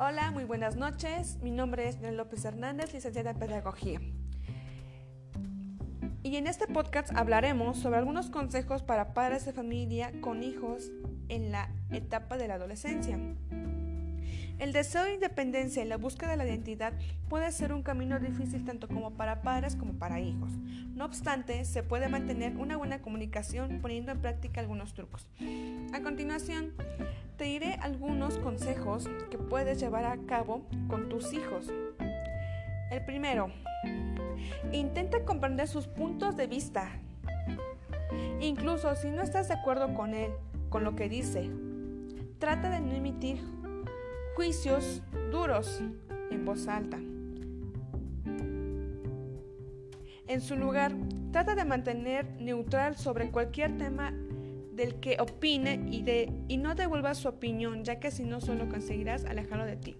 Hola, muy buenas noches. Mi nombre es Nel López Hernández, licenciada en Pedagogía. Y en este podcast hablaremos sobre algunos consejos para padres de familia con hijos en la etapa de la adolescencia. El deseo de independencia y la búsqueda de la identidad puede ser un camino difícil tanto como para padres como para hijos. No obstante, se puede mantener una buena comunicación poniendo en práctica algunos trucos. A continuación, te diré algunos consejos que puedes llevar a cabo con tus hijos. El primero, intenta comprender sus puntos de vista. Incluso si no estás de acuerdo con él, con lo que dice, trata de no emitir juicios duros en voz alta. En su lugar, trata de mantener neutral sobre cualquier tema del que opine y, de, y no devuelva su opinión, ya que si no solo conseguirás alejarlo de ti.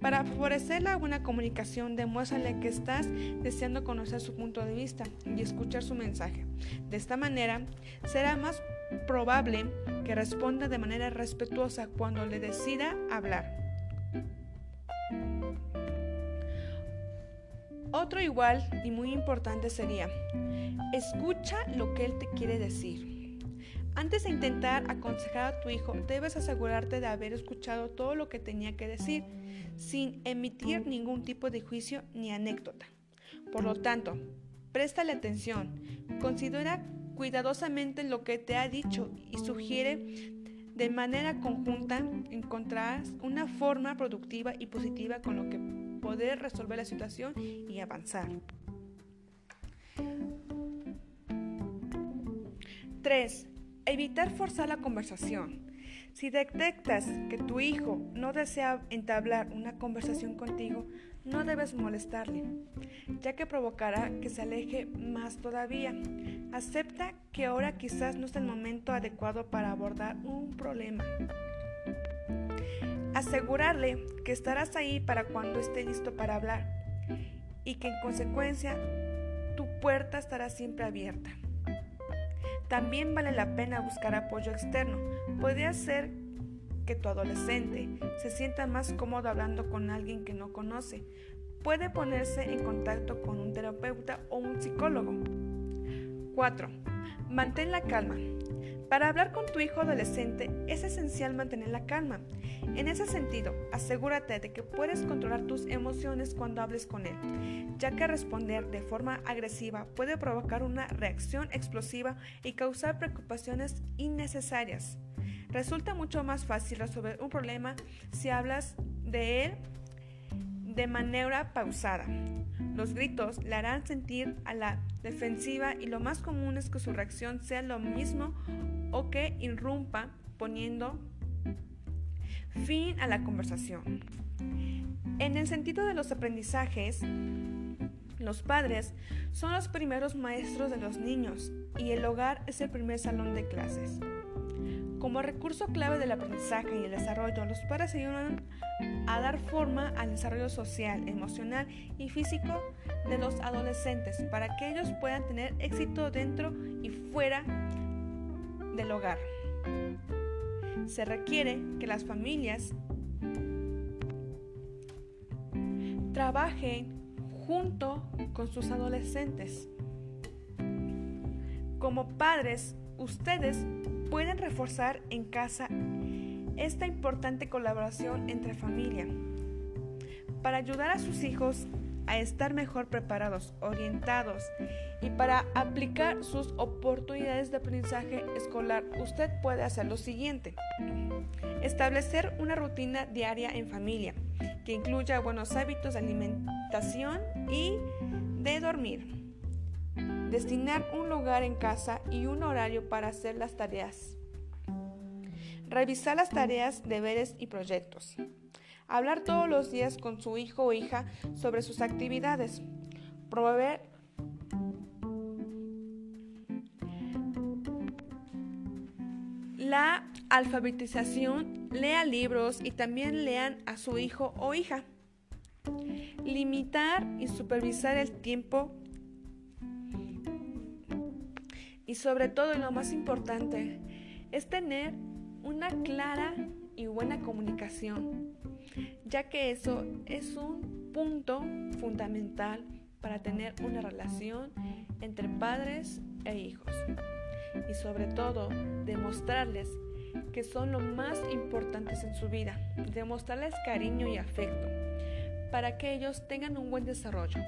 Para favorecer la buena comunicación, demuéstrale que estás deseando conocer su punto de vista y escuchar su mensaje. De esta manera, será más probable que responda de manera respetuosa cuando le decida hablar. Otro igual y muy importante sería, escucha lo que él te quiere decir. Antes de intentar aconsejar a tu hijo, debes asegurarte de haber escuchado todo lo que tenía que decir, sin emitir ningún tipo de juicio ni anécdota. Por lo tanto, préstale atención, considera cuidadosamente lo que te ha dicho y sugiere de manera conjunta encontrarás una forma productiva y positiva con lo que poder resolver la situación y avanzar. 3. Evitar forzar la conversación. Si detectas que tu hijo no desea entablar una conversación contigo, no debes molestarle, ya que provocará que se aleje más todavía. Acepta que ahora quizás no es el momento adecuado para abordar un problema. Asegurarle que estarás ahí para cuando esté listo para hablar y que en consecuencia tu puerta estará siempre abierta. También vale la pena buscar apoyo externo. Puede ser que tu adolescente se sienta más cómodo hablando con alguien que no conoce. Puede ponerse en contacto con un terapeuta o un psicólogo. 4. Mantén la calma. Para hablar con tu hijo adolescente es esencial mantener la calma. En ese sentido, asegúrate de que puedes controlar tus emociones cuando hables con él, ya que responder de forma agresiva puede provocar una reacción explosiva y causar preocupaciones innecesarias. Resulta mucho más fácil resolver un problema si hablas de él de manera pausada. Los gritos le harán sentir a la defensiva y lo más común es que su reacción sea lo mismo o que irrumpa poniendo fin a la conversación. En el sentido de los aprendizajes, los padres son los primeros maestros de los niños y el hogar es el primer salón de clases. Como recurso clave del aprendizaje y el desarrollo, los padres ayudan a dar forma al desarrollo social, emocional y físico de los adolescentes para que ellos puedan tener éxito dentro y fuera del hogar. Se requiere que las familias trabajen junto con sus adolescentes. Como padres, ustedes pueden reforzar en casa esta importante colaboración entre familia para ayudar a sus hijos a estar mejor preparados, orientados y para aplicar sus oportunidades de aprendizaje escolar, usted puede hacer lo siguiente. Establecer una rutina diaria en familia que incluya buenos hábitos de alimentación y de dormir. Destinar un lugar en casa y un horario para hacer las tareas. Revisar las tareas, deberes y proyectos. Hablar todos los días con su hijo o hija sobre sus actividades. Promover la alfabetización, lea libros y también lean a su hijo o hija. Limitar y supervisar el tiempo y sobre todo, y lo más importante, es tener una clara y buena comunicación, ya que eso es un punto fundamental para tener una relación entre padres e hijos. Y sobre todo, demostrarles que son lo más importantes en su vida, demostrarles cariño y afecto, para que ellos tengan un buen desarrollo.